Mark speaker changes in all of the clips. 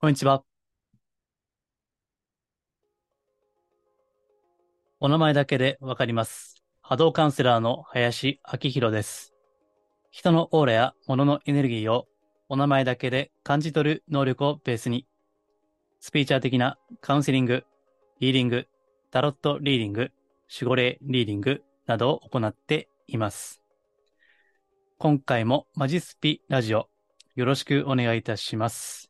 Speaker 1: こんにちは。お名前だけでわかります。波動カウンセラーの林明宏です。人のオーラや物のエネルギーをお名前だけで感じ取る能力をベースに、スピーチャー的なカウンセリング、リーディング、タロットリーディング、守護霊リーディングなどを行っています。今回もマジスピラジオよろしくお願いいたします。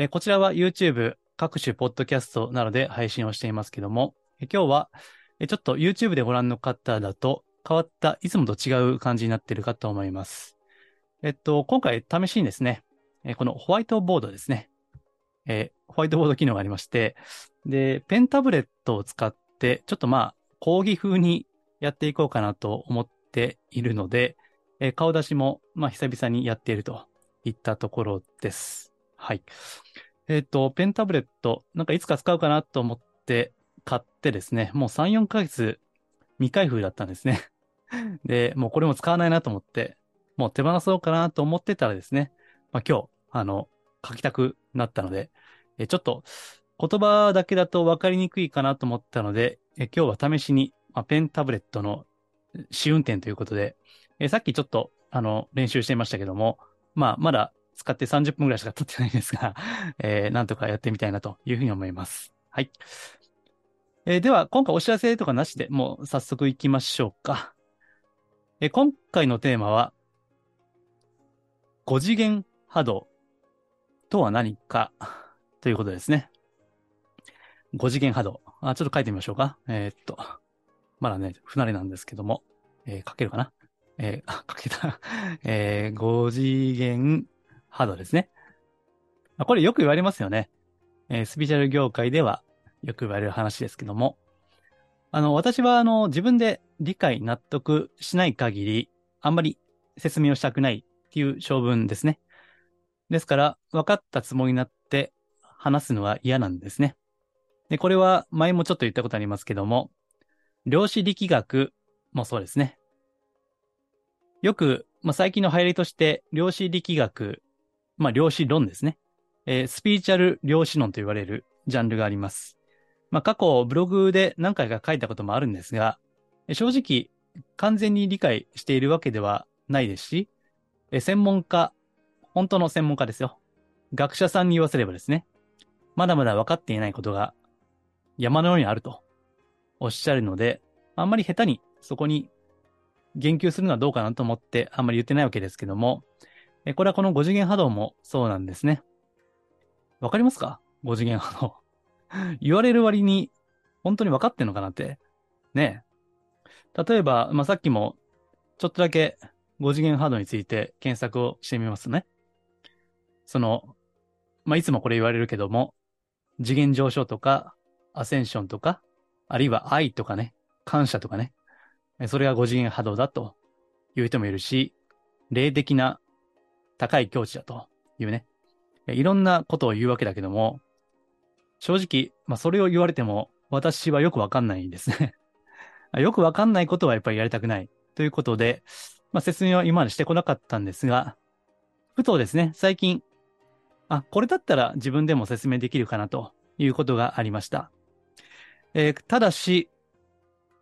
Speaker 1: えこちらは YouTube、各種ポッドキャストなどで配信をしていますけども、え今日はえちょっと YouTube でご覧の方だと変わった、いつもと違う感じになっているかと思います。えっと、今回試しにですね、えこのホワイトボードですね、えホワイトボード機能がありまして、で、ペンタブレットを使って、ちょっとまあ、講義風にやっていこうかなと思っているので、え顔出しも、まあ、久々にやっているといったところです。はい。えっ、と、ペンタブレット、なんかいつか使うかなと思って買ってですね、もう3、4ヶ月未開封だったんですね。で、もうこれも使わないなと思って、もう手放そうかなと思ってたらですね、まあ今日、あの、書きたくなったので、えちょっと言葉だけだと分かりにくいかなと思ったので、え今日は試しに、まあ、ペンタブレットの試運転ということで、えさっきちょっと、あの、練習していましたけども、まあ、まだ使って30分ぐらいしか経ってないんですが、えーなんとかやってみたいなというふうに思います。はい。えーでは、今回お知らせとかなしでもう早速行きましょうか。えー今回のテーマは、5次元波動とは何かということですね。5次元波動。あ、ちょっと書いてみましょうか。えーっと、まだね、不慣れなんですけども、えー書けるかな？えーあ、書けた。えー、5次元波動ですね。まこれよく言われますよね。えースピーチャル業界ではよく言われる話ですけども。あの、私はあの、自分で理解、納得しない限り、あんまり説明をしたくないっていう性分ですね。ですから、分かったつもりになって話すのは嫌なんですね。で、これは前もちょっと言ったことありますけども、量子力学もそうですね。よく、まあ、最近の流行りとして、量子力学、まあ、量子論ですね。えースピーチャル量子論と言われるジャンルがあります。まあ、過去、ブログで何回か書いたこともあるんですが、正直、完全に理解しているわけではないですし、え専門家、本当の専門家ですよ。学者さんに言わせればですね、まだまだ分かっていないことが山のようにあるとおっしゃるので、あんまり下手にそこに言及するのはどうかなと思ってあんまり言ってないわけですけども、えこれはこの5次元波動もそうなんですね。わかりますか ?5 次元波動。言われる割に本当に分かってんのかなって。ねえ。例えば、まあ、さっきもちょっとだけ5次元波動について検索をしてみますね。その、まあ、いつもこれ言われるけども、次元上昇とか、アセンションとか、あるいは愛とかね、感謝とかね、それが5次元波動だという人もいるし、霊的な高い境地だというね、いろんなことを言うわけだけども、正直、まあそれを言われても私はよくわかんないんですね。よくわかんないことはやっぱりやりたくないということで、まあ説明は今までしてこなかったんですが、ふとですね、最近、あ、これだったら自分でも説明できるかなということがありました。えーただし、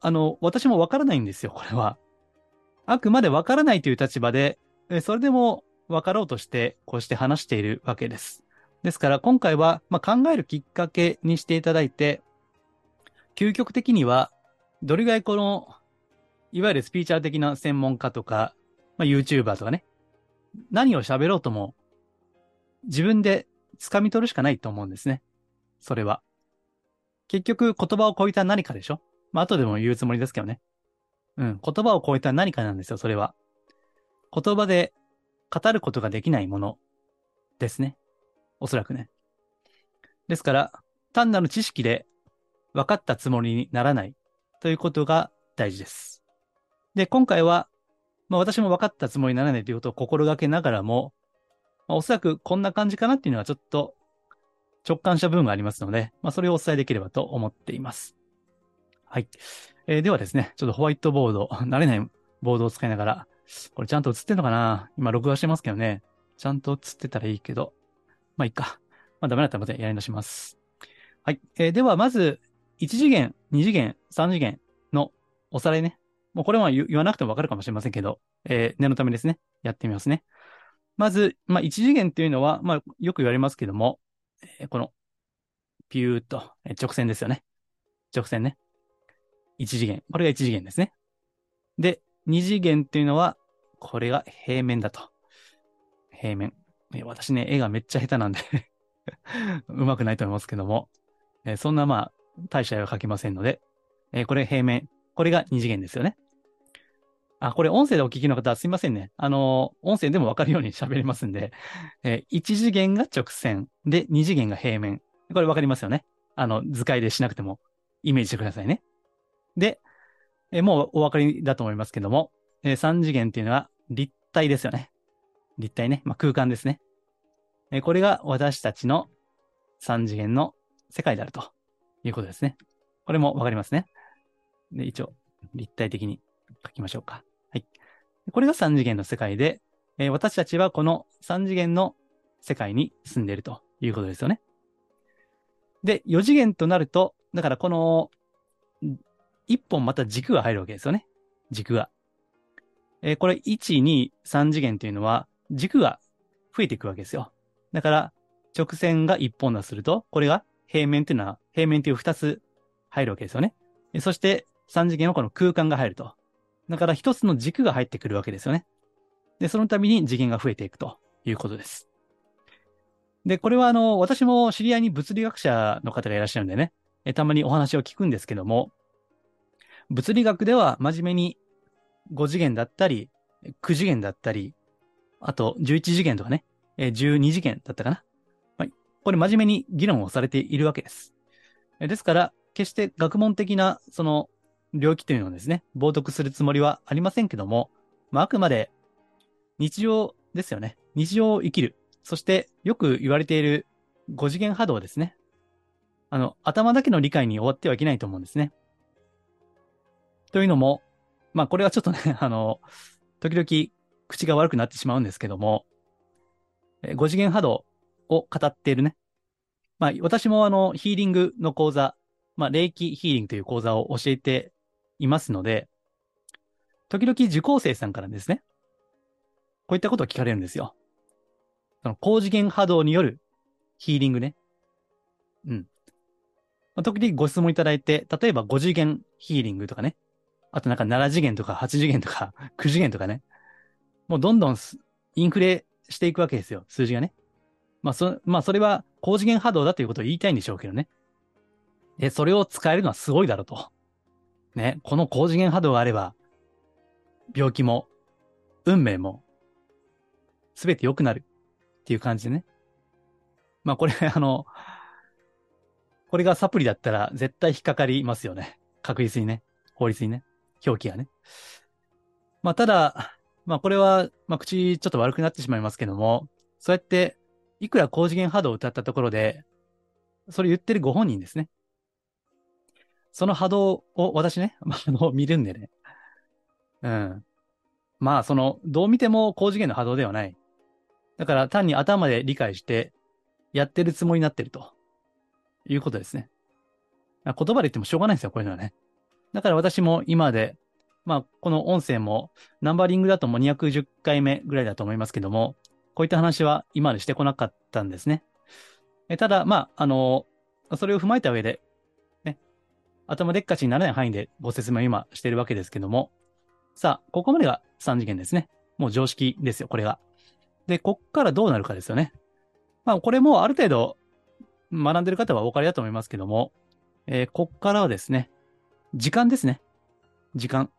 Speaker 1: あの、私もわからないんですよ、これは。あくまでわからないという立場で、えそれでもわかろうとして、こうして話しているわけです。ですから、今回は、まあ、考えるきっかけにしていただいて、究極的には、どれぐらいこの、いわゆるスピーチャー的な専門家とか、まあ、YouTuber とかね、何を喋ろうとも、自分で掴み取るしかないと思うんですね。それは。結局、言葉を超えた何かでしょ？まあ、後でも言うつもりですけどね。うん。言葉を超えた何かなんですよ、それは。言葉で語ることができないものですね。おそらくね。ですから、単なる知識で分かったつもりにならないということが大事です。で、今回は、まあ私も分かったつもりにならないということを心がけながらも、まあおそらくこんな感じかなっていうのはちょっと直感した部分がありますので、まあそれをお伝えできればと思っています。はい。えーではですね、ちょっとホワイトボード、慣れないボードを使いながら、これちゃんと映ってんのかな？今録画してますけどね。ちゃんと映ってたらいいけど。まあいいか。まあダメだったらまたやり直します。はい。えーではまず、1次元、2次元、3次元のおさらいね。もうこれは言言わなくてもわかるかもしれませんけど、えー念のためですね。やってみますね。まず、まあ1次元っていうのは、まあよく言われますけども、えーこの、ピューっと、えー直線ですよね。直線ね。1次元。これが1次元ですね。で、2次元っていうのは、これが平面だと。平面。私ね、絵がめっちゃ下手なんで うまくないと思いますけども、えーそんなまあ、大した絵は描きませんので、えーこれ平面。これが2次元ですよね。あ、これ音声でお聞きの方は、すいませんね。あのー音声でもわかるように喋りますんで、え1次元が直線。で、2次元が平面。これわかりますよね。あの、図解でしなくてもイメージしてくださいね。で、えーもうお分かりだと思いますけども、え3次元っていうのは立体ですよね。立体ね。まあ、空間ですね。えーこれが私たちの3次元の世界であるということですね。これもわかりますね。で、一応、立体的に書きましょうか。はい。これが3次元の世界で、えー私たちはこの3次元の世界に住んでいるということですよね。で、4次元となると、だからこの、一本また軸が入るわけですよね。軸が。えーこれ1、2、3次元というのは軸が増えていくわけですよ。だから直線が1本だとすると、これが平面というのは平面という2つ入るわけですよね。そして3次元はこの空間が入ると。だから1つの軸が入ってくるわけですよね。で、その度に次元が増えていくということです。で、これはあの、私も知り合いに物理学者の方がいらっしゃるんでね、えたまにお話を聞くんですけども、物理学では真面目に5次元だったり、9次元だったり、あと11次元とかね、えー12次元だったかな。はい。これ真面目に議論をされているわけです。ですから、決して学問的な、その、領域というのをですね、冒涜するつもりはありませんけども、まあ、あくまで日常ですよね。日常を生きる。そして、よく言われている5次元波動ですね。あの、頭だけの理解に終わってはいけないと思うんですね。というのも、まあこれはちょっとね、あの、時々口が悪くなってしまうんですけども、え5次元波動を語っているね。まあ私もあの、ヒーリングの講座、まあ霊気ヒーリングという講座を教えていますので、時々受講生さんからですね、こういったことを聞かれるんですよ。その高次元波動によるヒーリングね。うん。まあ、時々ご質問いただいて、例えば5次元ヒーリングとかね。あとなんか7次元とか8次元とか 9次元とかね。もうどんどんインフレしていくわけですよ、数字がね。まあそ、まあそれは高次元波動だということを言いたいんでしょうけどね。で、それを使えるのはすごいだろうと。ね、この高次元波動があれば、病気も、運命も、すべて良くなるっていう感じでね。まあこれ、あの、これがサプリだったら絶対引っかかりますよね。確実にね。法律にね。表記がね。まあただ、まあこれは、まあ口ちょっと悪くなってしまいますけども、そうやって、いくら高次元波動を歌ったところで、それ言ってるご本人ですね。その波動を私ね、まあ、の、見るんでね。うん。まあ、その、どう見ても高次元の波動ではない。だから単に頭で理解して、やってるつもりになってると。いうことですね。言葉で言ってもしょうがないんですよ、こういうのはね。だから私も今で、まあ、この音声も、ナンバリングだともう210回目ぐらいだと思いますけども、こういった話は今までしてこなかったんですね。えただ、まあ、あの、それを踏まえた上で、ね、頭でっかちにならない範囲でご説明を今しているわけですけども、さあ、ここまでが3次元ですね。もう常識ですよ、これが。で、こっからどうなるかですよね。まあ、これもある程度学んでる方はお分かりだと思いますけども、えーこっからはですね、時間ですね。時間。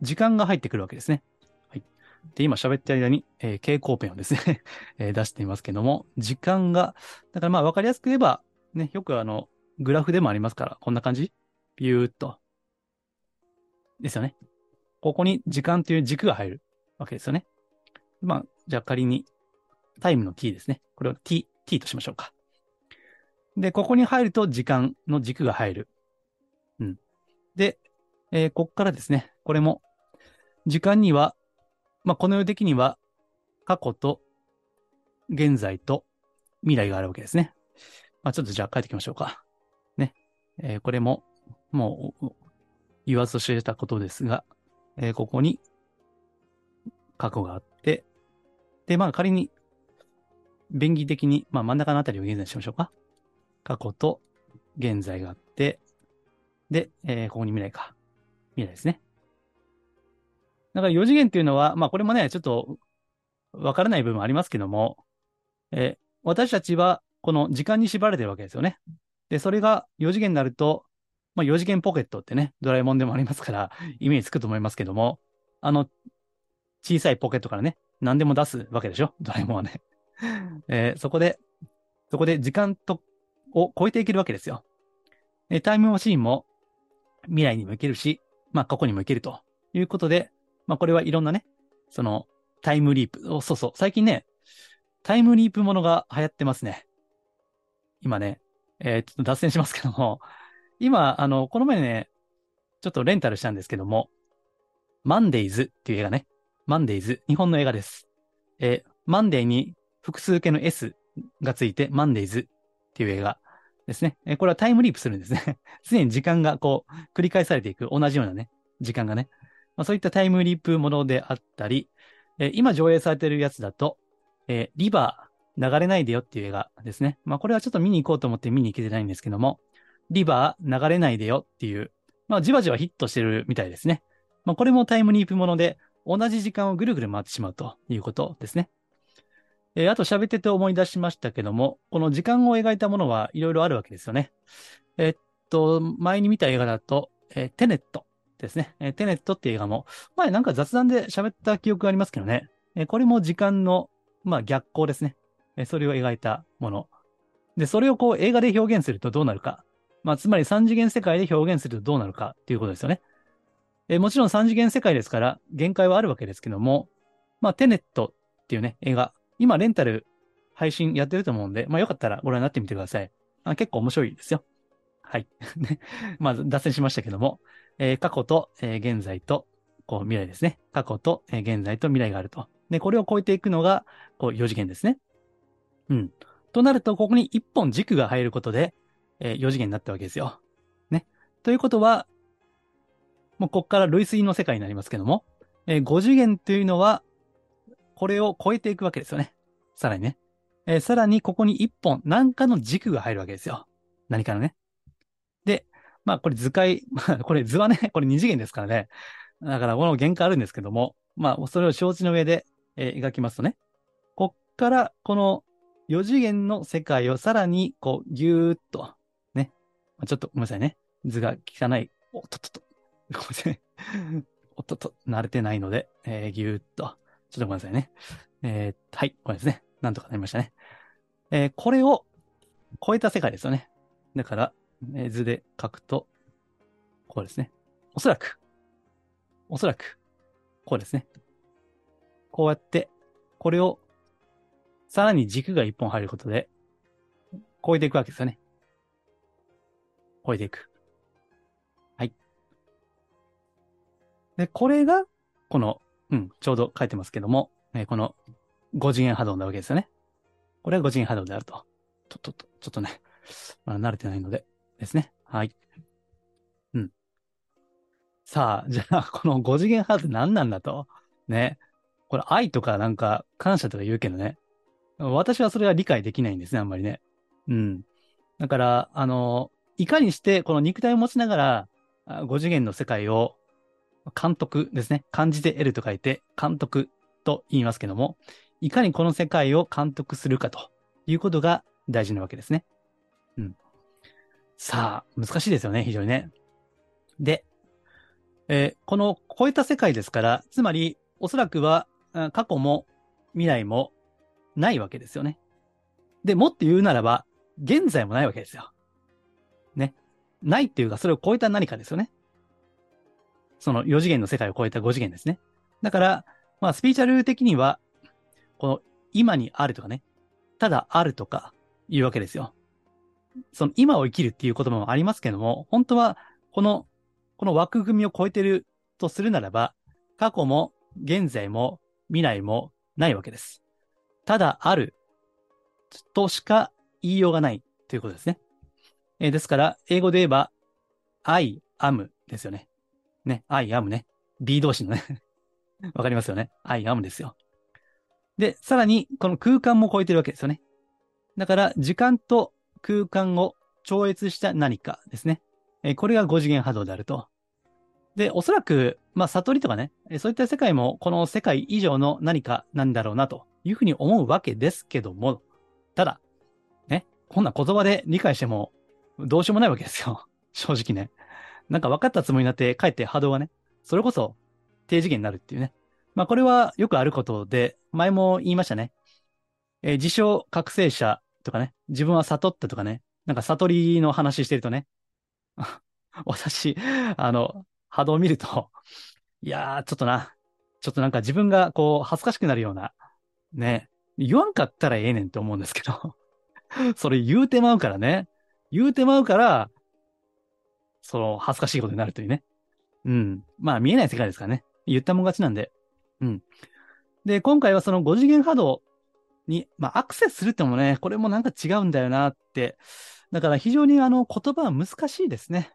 Speaker 1: 時間が入ってくるわけですね。はい。で、今喋ってる間に、えー蛍光ペンをですね、え出していますけども、時間が、だからまあ分かりやすく言えば、ね、よくあの、グラフでもありますから、こんな感じ？ピューっと。ですよね。ここに時間という軸が入るわけですよね。まあ、じゃあ仮に、タイムの t ですね。これを t、t としましょうか。で、ここに入ると時間の軸が入る。で、えーここからですね、これも、時間には、まあ、この世的には、過去と、現在と、未来があるわけですね。まあ、ちょっとじゃあ書いていきましょうか。ね。えー、これも、もう、言わずと知れたことですが、えー、ここに過去があって、で、まあ仮に、便宜的に、まあ真ん中のあたりを現在にしましょうか。過去と現在があって、で、えー、ここに未来か。未来ですね。だから4次元っていうのは、まあこれもね、ちょっとわからない部分ありますけども、えー、私たちはこの時間に縛られてるわけですよね。で、それが4次元になると、まあ4次元ポケットってね、ドラえもんでもありますから、イメージつくと思いますけども、あの、小さいポケットからね、何でも出すわけでしょ？ドラえもんはね。えー、そこで、そこで時間と、を超えていけるわけですよ。えタイムマシーンも未来にも行けるし、まあ過去にも行けるということで、まあこれはいろんなね、そのタイムリープ、そうそう、最近ね、タイムリープものが流行ってますね。今ね、えー、ちょっと脱線しますけども、今、あの、この前ね、ちょっとレンタルしたんですけども、マンデイズっていう映画ね。マンデイズ、日本の映画です。えー、マンデーに複数形の S がついて、マンデイズっていう映画ですね。え、これはタイムリープするんですね。常に時間がこう、繰り返されていく、同じようなね、時間がね。まあ、そういったタイムリープものであったり、え、今上映されてるやつだと、え、リバー、流れないでよっていう映画ですね。まあこれはちょっと見に行こうと思って見に行けてないんですけども、リバー、流れないでよっていう、まあじわじわヒットしてるみたいですね。まあこれもタイムリープもので、同じ時間をぐるぐる回ってしまうということですね。えー、あと喋ってて思い出しましたけども、この時間を描いたものはいろいろあるわけですよね。えー、っと、前に見た映画だと、えー、テネットですね。えテネットっていう映画も、前なんか雑談で喋った記憶がありますけどね。えこれも時間の、まあ、逆行ですね。えそれを描いたもの。で、それをこう映画で表現するとどうなるか。まあ、つまり三次元世界で表現するとどうなるかっていうことですよね。えもちろん三次元世界ですから限界はあるわけですけども、まあ、テネットっていうね、映画、今レンタル配信やってると思うんで、まあ、よかったらご覧になってみてください。あ結構面白いですよ。はい。ねまあ、脱線しましたけども、えー、過去と、えー、現在と、こう未来ですね。過去と、えー、現在と未来があると。で、これを超えていくのが、こう4次元ですね。うん。となると、ここに1本軸が入ることで、えー、4次元になったわけですよ。ね。ということは、もうここから類推の世界になりますけども、え、5次元というのは、これを超えていくわけですよね。さらにね。えー、さらにここに1本、何かの軸が入るわけですよ。何かのね。で、まあこれ図解、ま あこれ図はね、これ2次元ですからね。だからこの限界あるんですけども、まあそれを承知の上で、えー、描きますとね。こっからこの4次元の世界をさらにこうぎゅーっと、ね。ちょっとごめんなさいね。図が汚い。おっとっとっと。ごめんなさい。おっとっと、慣れてないので、えー、ぎゅーっと。ちょっとごめんなさいね。えー、はい、これですね。なんとかなりましたね。えー、これを超えた世界ですよね。だから、えー、図で書くと、こうですね。おそらく、おそらく、こうですね。こうやって、これを、さらに軸が一本入ることで、超えていくわけですよね。超えていく。はい。で、これが、この、うん、ちょうど書いてますけども、えー、この5次元波動なわけですよね。これは5次元波動であると。ちょっと、ちょっとね、まだ慣れてないので、ですね。はい。うん。さあ、じゃあ、この5次元波動何なんだと。ね。これ愛とかなんか感謝とか言うけどね。私はそれは理解できないんですね、あんまりね。うん。だから、あの、いかにしてこの肉体を持ちながら、5次元の世界を監督ですね。漢字で得ると書いて、監督と言いますけども、いかにこの世界を監督するかということが大事なわけですね。うん。さあ、難しいですよね、非常にね。で、えー、この超えた世界ですから、つまり、おそらくは、過去も未来もないわけですよね。で、もっと言うならば、現在もないわけですよ。ね。ないっていうか、それを超えた何かですよね。その4次元の世界を超えた5次元ですね。だから、まあ、スピーチャル的には、この今にあるとかね、ただあるとかいうわけですよ。その今を生きるっていう言葉もありますけども、本当はこの、この枠組みを超えてるとするならば、過去も現在も未来もないわけです。ただあるとしか言いようがないということですね。えー、ですから、英語で言えば、I am ですよね。ね、I am ね。B 動詞のね わかりますよね。I am ですよ。で、さらに、この空間も超えてるわけですよね。だから、時間と空間を超越した何かですね。え、これが5次元波動であると。で、おそらく、まあ、悟りとかね、そういった世界もこの世界以上の何かなんだろうなというふうに思うわけですけども、ただ、ね、こんな言葉で理解してもどうしようもないわけですよ。正直ね。なんか分かったつもりになって、かえって波動がね、それこそ低次元になるっていうね。まあこれはよくあることで、前も言いましたね。えー、自称覚醒者とかね、自分は悟ったとかね、なんか悟りの話してるとね、私、あの、波動を見ると、いやー、ちょっとな、ちょっとなんか自分がこう恥ずかしくなるような、ね、言わんかったらええねんって思うんですけど、それ言うてまうからね、言うてまうから、その恥ずかしいことになるというね。うん。まあ見えない世界ですからね。言ったもん勝ちなんで。うん。で、今回はその5次元波動に、まあアクセスするってもね、これもなんか違うんだよなって。だから非常にあの言葉は難しいですね。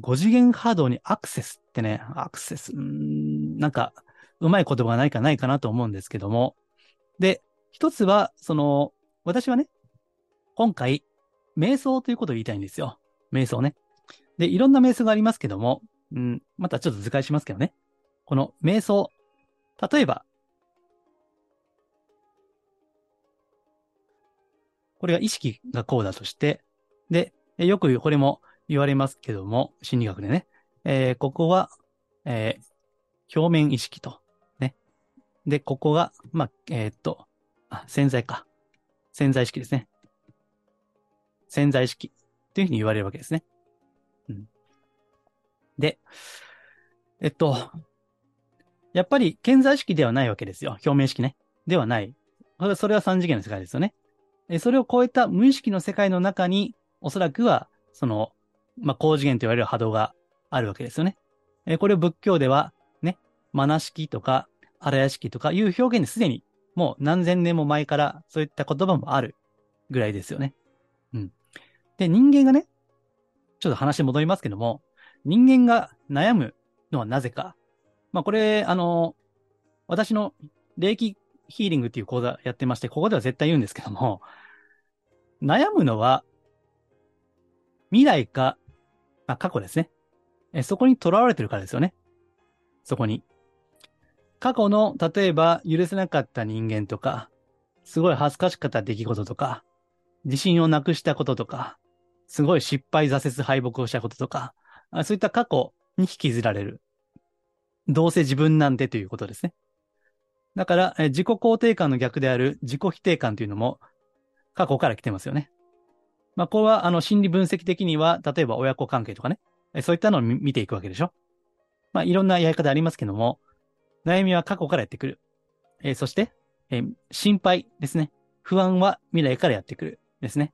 Speaker 1: 5次元波動にアクセスってね、アクセス、うん、なんか、うまい言葉がないかないかなと思うんですけども。で、一つは、その、私はね、今回、瞑想ということを言いたいんですよ。瞑想ね。で、いろんな瞑想がありますけども、うん、またちょっと図解しますけどね。この瞑想、例えば、これが意識がこうだとして、で、よくこれも言われますけども、心理学でね。えー、ここは、えー、表面意識と。ね。で、ここが、まあ、えー、っと、あ、潜在か。潜在意識ですね。潜在意識というふうに言われるわけですね。で、えっと、やっぱり潜在意識ではないわけですよ。表面意識ね。ではない。それは三次元の世界ですよね。それを超えた無意識の世界の中に、おそらくは、その、まあ、高次元と言われる波動があるわけですよね。えこれを仏教では、ね、マナ式とか、荒屋式とかいう表現ですでに、もう何千年も前からそういった言葉もあるぐらいですよね。うん。で、人間がね、ちょっと話戻りますけども、人間が悩むのはなぜか。まあ、これ、あの、私の霊気ヒーリングっていう講座やってまして、ここでは絶対言うんですけども、悩むのは、未来かまあ、過去ですね。えそこに囚われてるからですよね。そこに。過去の、例えば、許せなかった人間とか、すごい恥ずかしかった出来事とか、自信をなくしたこととか、すごい失敗、挫折、敗北をしたこととか、そういった過去に引きずられる。どうせ自分なんてということですね。だから、自己肯定感の逆である自己否定感というのも過去から来てますよね。まあ、これは、あの、心理分析的には、例えば親子関係とかね、そういったのを見ていくわけでしょ。まあ、いろんなやり方ありますけども、悩みは過去からやってくる。えー、そして、えー、心配ですね。不安は未来からやってくる。ですね。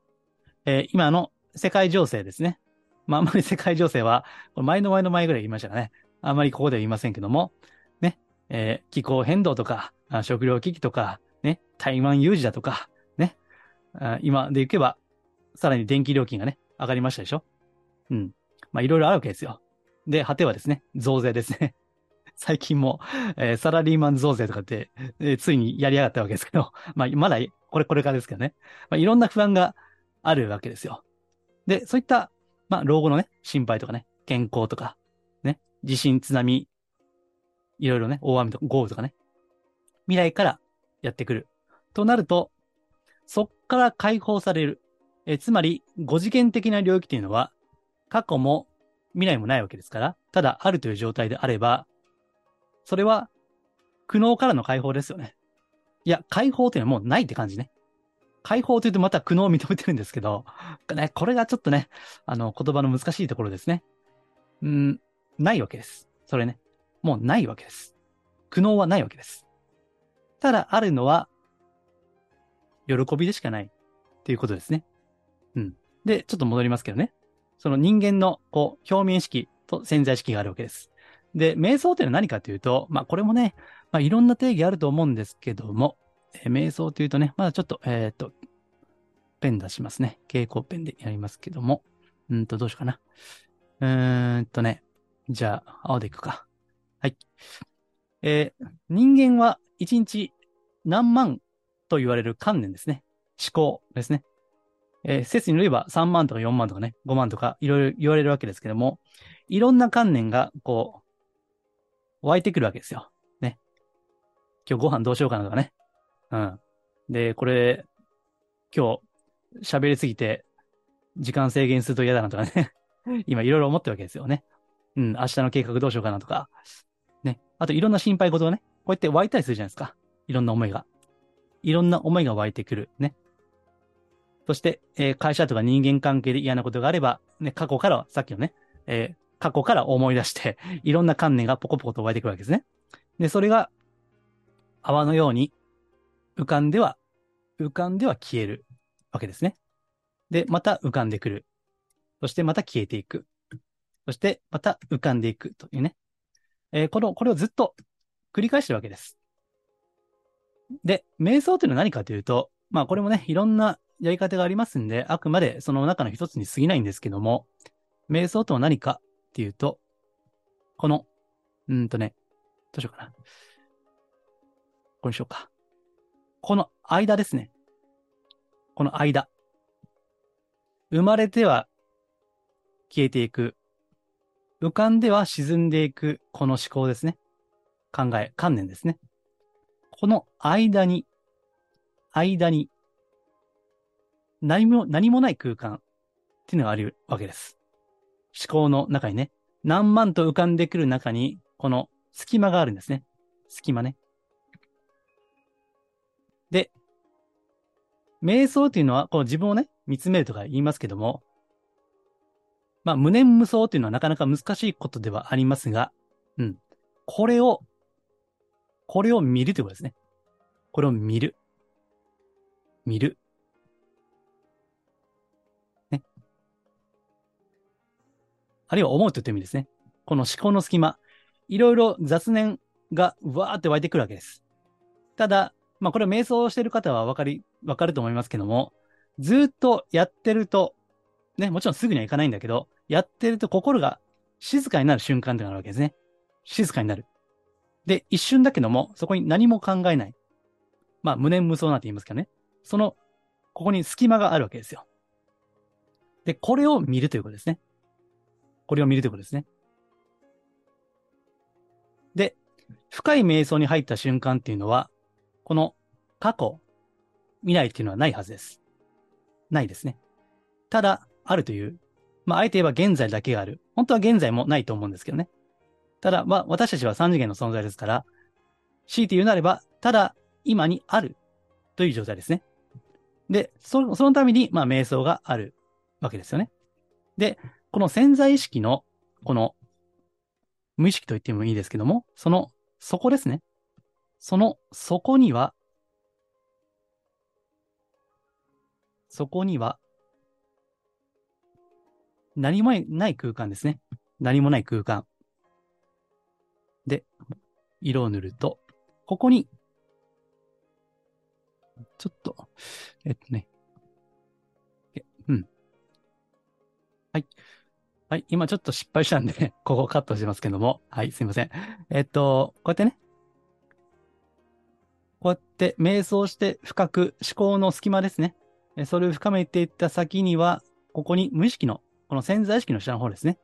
Speaker 1: えー、今の世界情勢ですね。まあ、あんまり世界情勢は、前の前の前ぐらい言いましたかね。あんまりここでは言いませんけども、ね、えー、気候変動とか、食料危機とか、ね、台湾有事だとか、ね、今でいけば、さらに電気料金がね、上がりましたでしょ？うん。まあ、いろいろあるわけですよ。で、果てはですね、増税ですね。最近も、えー、サラリーマン増税とかって、えー、ついにやりやがったわけですけど、まあ、まだ、これ、これからですけどね。まあ、いろんな不安があるわけですよ。で、そういった、まあ、老後のね、心配とかね、健康とか、ね、地震、津波、いろいろね、大雨とか豪雨とかね、未来からやってくる。となると、そっから解放される。えつまり、5次元的な領域というのは、過去も未来もないわけですから、ただあるという状態であれば、それは苦悩からの解放ですよね。いや、解放というのはもうないって感じね。解放というとまた苦悩を認めてるんですけど、ね、これがちょっとね、あの、言葉の難しいところですね。うん、ないわけです。それね。もうないわけです。苦悩はないわけです。ただあるのは、喜びでしかないっていうことですね。うん。で、ちょっと戻りますけどね。その人間の、こう、表面意識と潜在意識があるわけです。で、瞑想っていうのは何かというと、まあ、これもね、まあ、いろんな定義あると思うんですけども、え、瞑想というとね、まだちょっと、えっ、ー、と、ペン出しますね。蛍光ペンでやりますけども。うんと、どうしようかな。うーんとね。じゃあ、青でいくか。はい。えー、人間は1日何万と言われる観念ですね。思考ですね。えー、説によれば3万とか4万とかね、5万とかいろいろ言われるわけですけども、いろんな観念がこう、湧いてくるわけですよ。ね。今日ご飯どうしようかなとかね。うん。で、これ、今日喋りすぎて時間制限すると嫌だなとかね 今いろいろ思ってるわけですよね。うん、明日の計画どうしようかなとか。ね。あといろんな心配事がね、こうやって湧いたりするじゃないですか。いろんな思いが。いろんな思いが湧いてくる。ね。そして、えー、会社とか人間関係で嫌なことがあれば、ね、過去からさっきのね、えー、過去から思い出して いろんな観念がポコポコと湧いてくるわけですね。で、それが泡のように浮かんでは、浮かんでは消えるわけですね。で、また浮かんでくる。そしてまた消えていく。そしてまた浮かんでいくというね。えー、この、これをずっと繰り返してるわけです。で、瞑想というのは何かというと、まあこれもね、いろんなやり方がありますんで、あくまでその中の一つに過ぎないんですけども、瞑想とは何かっていうと、この、うんとね、どうしようかな。これにしようか。この間ですね。この間。生まれては消えていく。浮かんでは沈んでいく、この思考ですね。考え、観念ですね。この間に、間に、何も、何もない空間っていうのがあるわけです。思考の中にね、何万と浮かんでくる中に、この隙間があるんですね。隙間ね。で、瞑想というのは、こう自分をね、見つめるとか言いますけども、まあ、無念無想というのはなかなか難しいことではありますが、うん。これを、これを見るということですね。これを見る。見る。ね。あるいは思うという意味ですね。この思考の隙間、いろいろ雑念がわーって湧いてくるわけです。ただ、まあこれ瞑想してる方はわかり、わかると思いますけども、ずっとやってると、ね、もちろんすぐにはいかないんだけど、やってると心が静かになる瞬間ってなるわけですね。静かになる。で、一瞬だけども、そこに何も考えない。まあ、無念無想なんて言いますけどね。その、ここに隙間があるわけですよ。で、これを見るということですね。これを見るということですね。で、深い瞑想に入った瞬間っていうのは、この過去、未来っていうのはないはずです。ないですね。ただ、あるという。まあ、あえて言えば現在だけがある。本当は現在もないと思うんですけどね。ただ、まあ、私たちは三次元の存在ですから、強いて言うなれば、ただ、今にあるという状態ですね。で、そそのために、まあ、瞑想があるわけですよね。で、この潜在意識の、この、無意識と言ってもいいですけども、その、そこですね。その底には、そこには、何もない空間ですね。何もない空間。で、色を塗ると、ここに、ちょっと、えっとね、うん。はい。はい。今ちょっと失敗したんで ここカットしますけども。はい。すいません。えっと、こうやってね、こうやって瞑想して深く思考の隙間ですね。それを深めていった先には、ここに無意識の、この潜在意識の下の方ですね。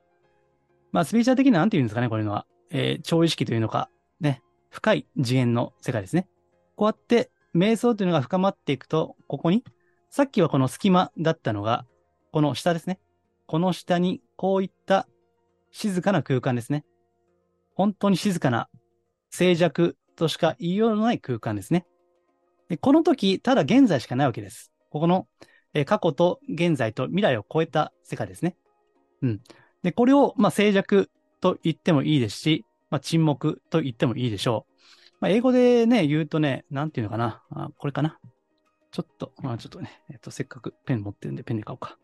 Speaker 1: まあ、スピーチャー的には何て言うんですかね、これのは。えー、超意識というのか、ね、深い次元の世界ですね。こうやって瞑想というのが深まっていくと、ここに、さっきはこの隙間だったのが、この下ですね。この下に、こういった静かな空間ですね。本当に静かな静寂としか言いようのない空間ですね。でこの時、ただ現在しかないわけです。ここの、え過去と現在と未来を超えた世界ですね。うん。で、これを、まあ、静寂と言ってもいいですし、まあ、沈黙と言ってもいいでしょう。まあ、英語でね、言うとね、なんていうのかな。あこれかな。ちょっと、まあ、ちょっとね、えっと、せっかくペン持ってるんでペンで書おうか。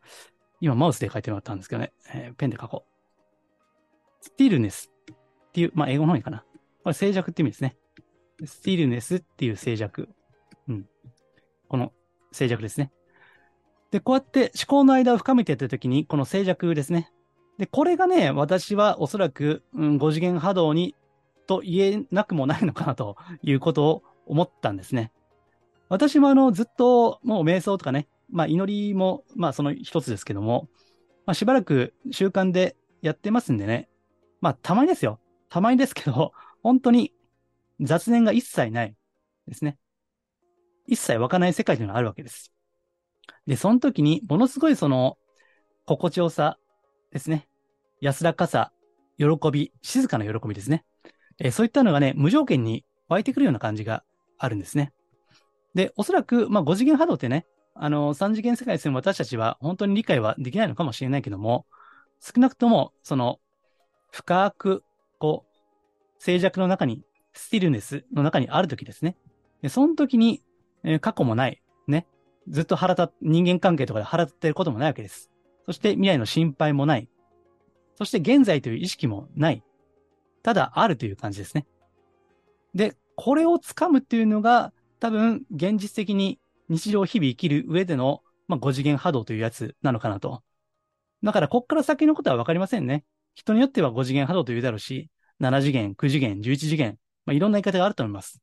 Speaker 1: 今、マウスで書いてもらったんですけどね、えー、ペンで書こう。スティルネスっていう、まあ、英語の方にかな。これ静寂って意味ですね。スティルネスっていう静寂。うん。この静寂ですね。で、こうやって思考の間を深めていったときに、この静寂ですね。で、これがね、私はおそらく、うん、5次元波動に、と言えなくもないのかなということを思ったんですね。私もあの、ずっともう瞑想とかね、まあ祈りも、まあその一つですけども、まあしばらく習慣でやってますんでね、まあたまにですよ。たまにですけど、本当に雑念が一切ないですね。一切湧かない世界というのがあるわけです。で、その時にものすごいその心地よさですね。安らかさ、喜び、静かな喜びですね。えー、そういったのがね、無条件に湧いてくるような感じがあるんですね。で、おそらく、まあ、5次元波動ってね、あの、3次元世界に住む私たちは本当に理解はできないのかもしれないけども、少なくとも、その、深く、こう、静寂の中に、スティルネスの中にあるときですね。で、その時に、えー、過去もない、ね。ずっと腹立、人間関係とかで腹立ってることもないわけです。そして未来の心配もない。そして現在という意識もない。ただあるという感じですね。で、これをつかむっていうのが、多分、現実的に日常日々生きる上での、まあ、5次元波動というやつなのかなと。だから、こっから先のことはわかりませんね。人によっては5次元波動というだろうし、7次元、9次元、11次元、まあ、いろんな言い方があると思います。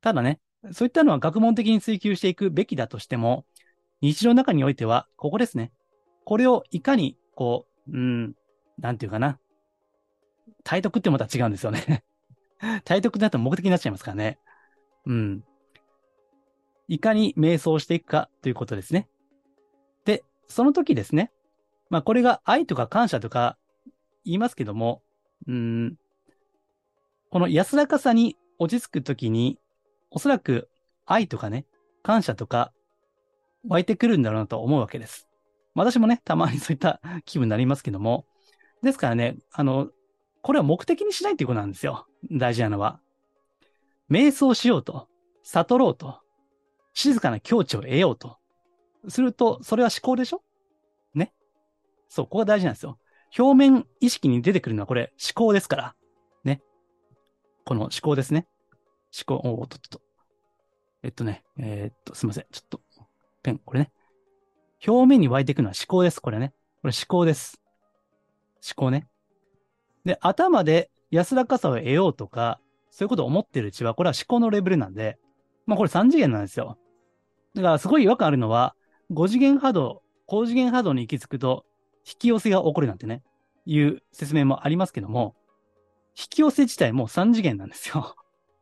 Speaker 1: ただね、そういったのは学問的に追求していくべきだとしても、日常の中においては、ここですね。これをいかに、こう、うん、なんていうかな。体得ってまた違うんですよね 体得だと目的になっちゃいますからね。うん。いかに瞑想していくかということですね。で、その時ですね。まあこれが愛とか感謝とか言いますけども、うん、この安らかさに落ち着くときに、おそらく愛とかね、感謝とか湧いてくるんだろうなと思うわけです。私もね、たまにそういった 気分になりますけども、ですからね、あの、これは目的にしないっていうことなんですよ。大事なのは。瞑想しようと、悟ろうと、静かな境地を得ようと。すると、それは思考でしょ？ね。そう、ここが大事なんですよ。表面意識に出てくるのはこれ思考ですから。この思考ですね。思考、おっとっと。えっとね、えー、っと、すいません。ちょっと、ペン、これね。表面に湧いていくのは思考です。これね。これ思考です。思考ね。で、頭で安らかさを得ようとか、そういうことを思ってるうちは、これは思考のレベルなんで、まあこれ3次元なんですよ。だからすごい違和感あるのは、5次元波動、高次元波動に行き着くと、引き寄せが起こるなんてね、いう説明もありますけども、引き寄せ自体もう3次元なんですよ。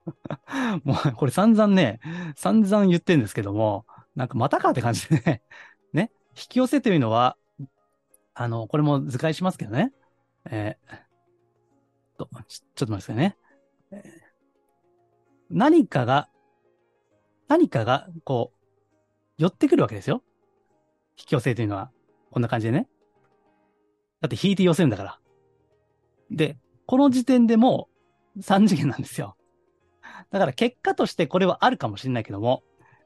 Speaker 1: もうこれ散々ね、散々言ってんですけども、なんかまたかって感じでね、ね、引き寄せというのは、あの、これも図解しますけどね、えー、とち、ちょっと待ってくださいね。えー、何かが何かが、こう、寄ってくるわけですよ。引き寄せというのは、こんな感じでね。だって引いて寄せるんだから。で、この時点でもう3次元なんですよ。だから結果としてこれはあるかもしれないけども、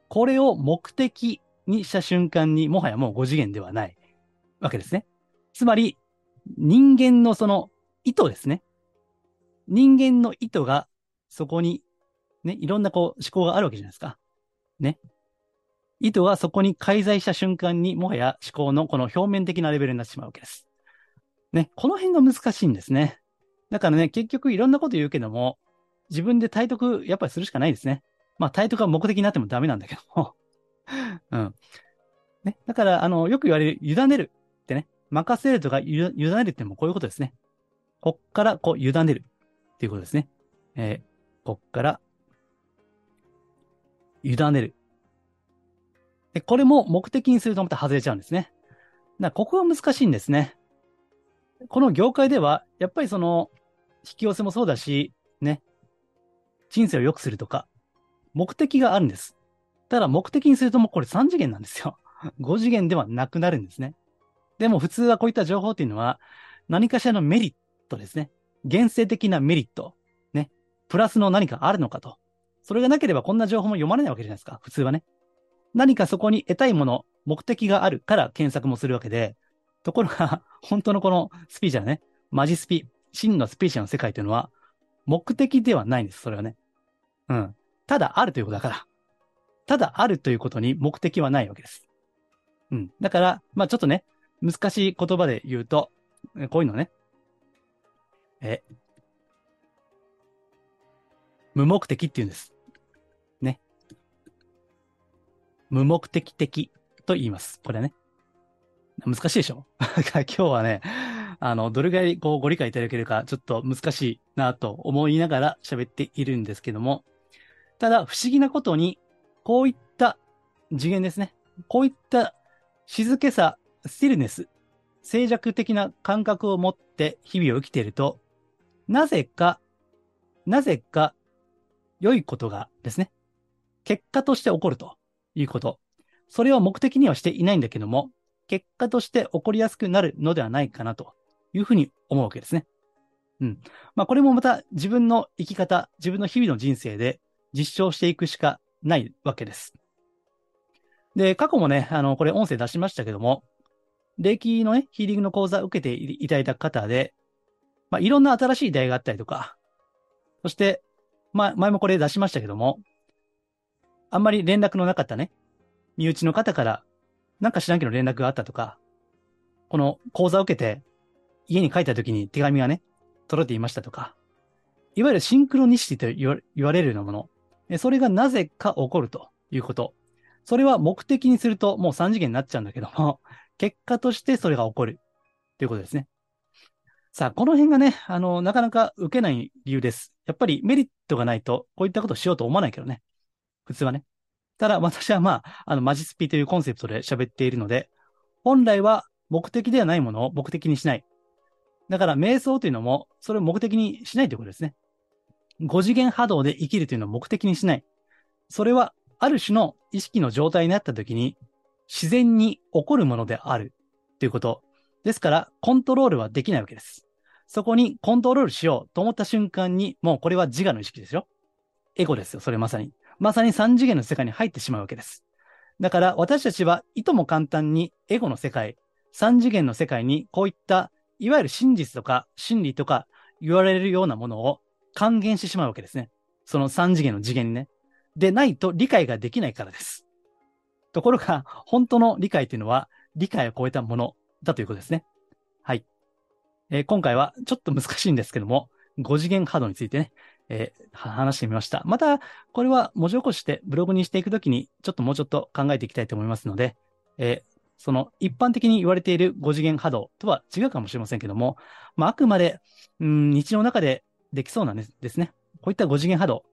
Speaker 1: これを目的にした瞬間にもはやもう5次元ではないわけですね。つまり、人間のその意図ですね。人間の意図がそこにね、いろんなこう思考があるわけじゃないですか。ね。意図はそこに介在した瞬間にもはや思考のこの表面的なレベルになってしまうわけです。ね。この辺が難しいんですね。だからね、結局いろんなこと言うけども、自分で体得やっぱりするしかないですね。まあ体得が目的になってもダメなんだけども。うん。ね。だから、あの、よく言われる、委ねるってね。任せるとか委ねるってもこういうことですね。こっからこう委ねるっていうことですね。えー、こっから委ねる。で、これも目的にするとまた外れちゃうんですね。だからここが難しいんですね。この業界では、やっぱりその、引き寄せもそうだし、ね、人生を良くするとか、目的があるんです。ただ目的にするともうこれ3次元なんですよ。5次元ではなくなるんですね。でも普通はこういった情報っていうのは、何かしらのメリットですね。現世的なメリット。ね。プラスの何かあるのかと。それがなければこんな情報も読まれないわけじゃないですか、普通はね。何かそこに得たいもの、目的があるから検索もするわけで、ところが、本当のこのスピーチはね、マジスピ、真のスピーチの世界というのは、目的ではないんです、それはね。うん。ただあるということだから。ただあるということに目的はないわけです。うん。だから、まあちょっとね、難しい言葉で言うと、こういうのね。え、無目的って言うんです。ね。無目的的と言います。これね。難しいでしょ？今日はね、あの、どれぐらいこうご理解いただけるか、ちょっと難しいなと思いながら喋っているんですけども、ただ不思議なことに、こういった次元ですね。こういった静けさ、スティルネス、静寂的な感覚を持って日々を生きていると、なぜか、なぜか良いことがですね、結果として起こるということ。それを目的にはしていないんだけども、結果として起こりやすくなるのではないかなというふうに思うわけですね。うん。まあこれもまた自分の生き方、自分の日々の人生で実証していくしかないわけです。で、過去もね、あの、これ音声出しましたけども、霊気のね、ヒーリングの講座を受けていただいた方で、まあいろんな新しい出会いがあったりとか、そして、まあ前もこれ出しましたけども、あんまり連絡のなかったね、身内の方からなんか知らんけど連絡があったとか、この講座を受けて家に帰った時に手紙がね、届いていましたとか、いわゆるシンクロニシティと言われるようなもの、それがなぜか起こるということ。それは目的にするともう3次元になっちゃうんだけども、結果としてそれが起こるということですね。さあ、この辺がね、あの、なかなか受けない理由です。やっぱりメリットがないと、こういったことをしようと思わないけどね。普通はね。ただ、私はまあ、あの、マジスピというコンセプトで喋っているので、本来は目的ではないものを目的にしない。だから、瞑想というのも、それを目的にしないということですね。5次元波動で生きるというのを目的にしない。それは、ある種の意識の状態になった時に、自然に起こるものであるということ。ですから、コントロールはできないわけです。そこにコントロールしようと思った瞬間に、もうこれは自我の意識ですよ。エゴですよ、それまさに。まさに3次元の世界に入ってしまうわけです。だから私たちはいとも簡単にエゴの世界、3次元の世界にこういったいわゆる真実とか真理とか言われるようなものを還元してしまうわけですね。その3次元の次元にね。でないと理解ができないからです。ところが、本当の理解というのは理解を超えたものだということですね。はい。えー今回はちょっと難しいんですけども、5次元波動についてね、えー話してみました。また、これは文字起こししてブログにしていくときに、ちょっともうちょっと考えていきたいと思いますので、えーその一般的に言われている5次元波動とは違うかもしれませんけども、まあ、あくまで、うん、日常の中でできそうなんですね。こういった5次元波動。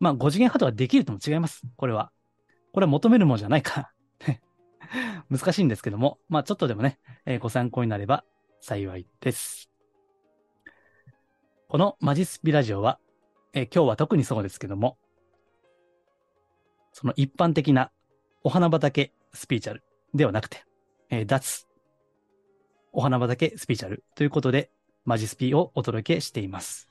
Speaker 1: まあ、5次元波動ができるとも違います。これは。これは求めるものじゃないか。難しいんですけども、まあ、ちょっとでもね、えーご参考になれば幸いです。このマジスピラジオは、えー今日は特にそうですけども、その一般的なお花畑スピーチャルではなくて、えー脱お花畑スピーチャルということで、マジスピをお届けしています。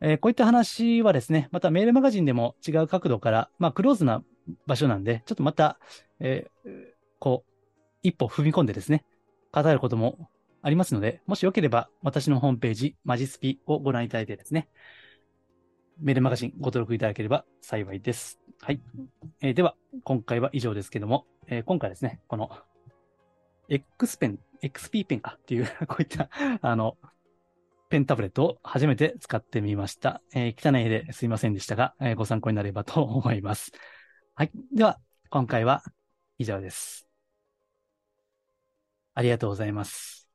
Speaker 1: えーこういった話はですね、またメールマガジンでも違う角度から、まあクローズな場所なんで、ちょっとまた、えーこう、一歩踏み込んでですね、語ることもありますので、もしよければ私のホームページ、マジスピをご覧いただいてですね、メールマガジンご登録いただければ幸いです。はい。えーでは、今回は以上ですけども、えー今回ですね、この X ペン、XP ペンかっていう、こういった、あの、ペンタブレットを初めて使ってみました。えー汚い絵ですいませんでしたが、えーご参考になればと思います。はい。では、今回は以上です。ありがとうございます。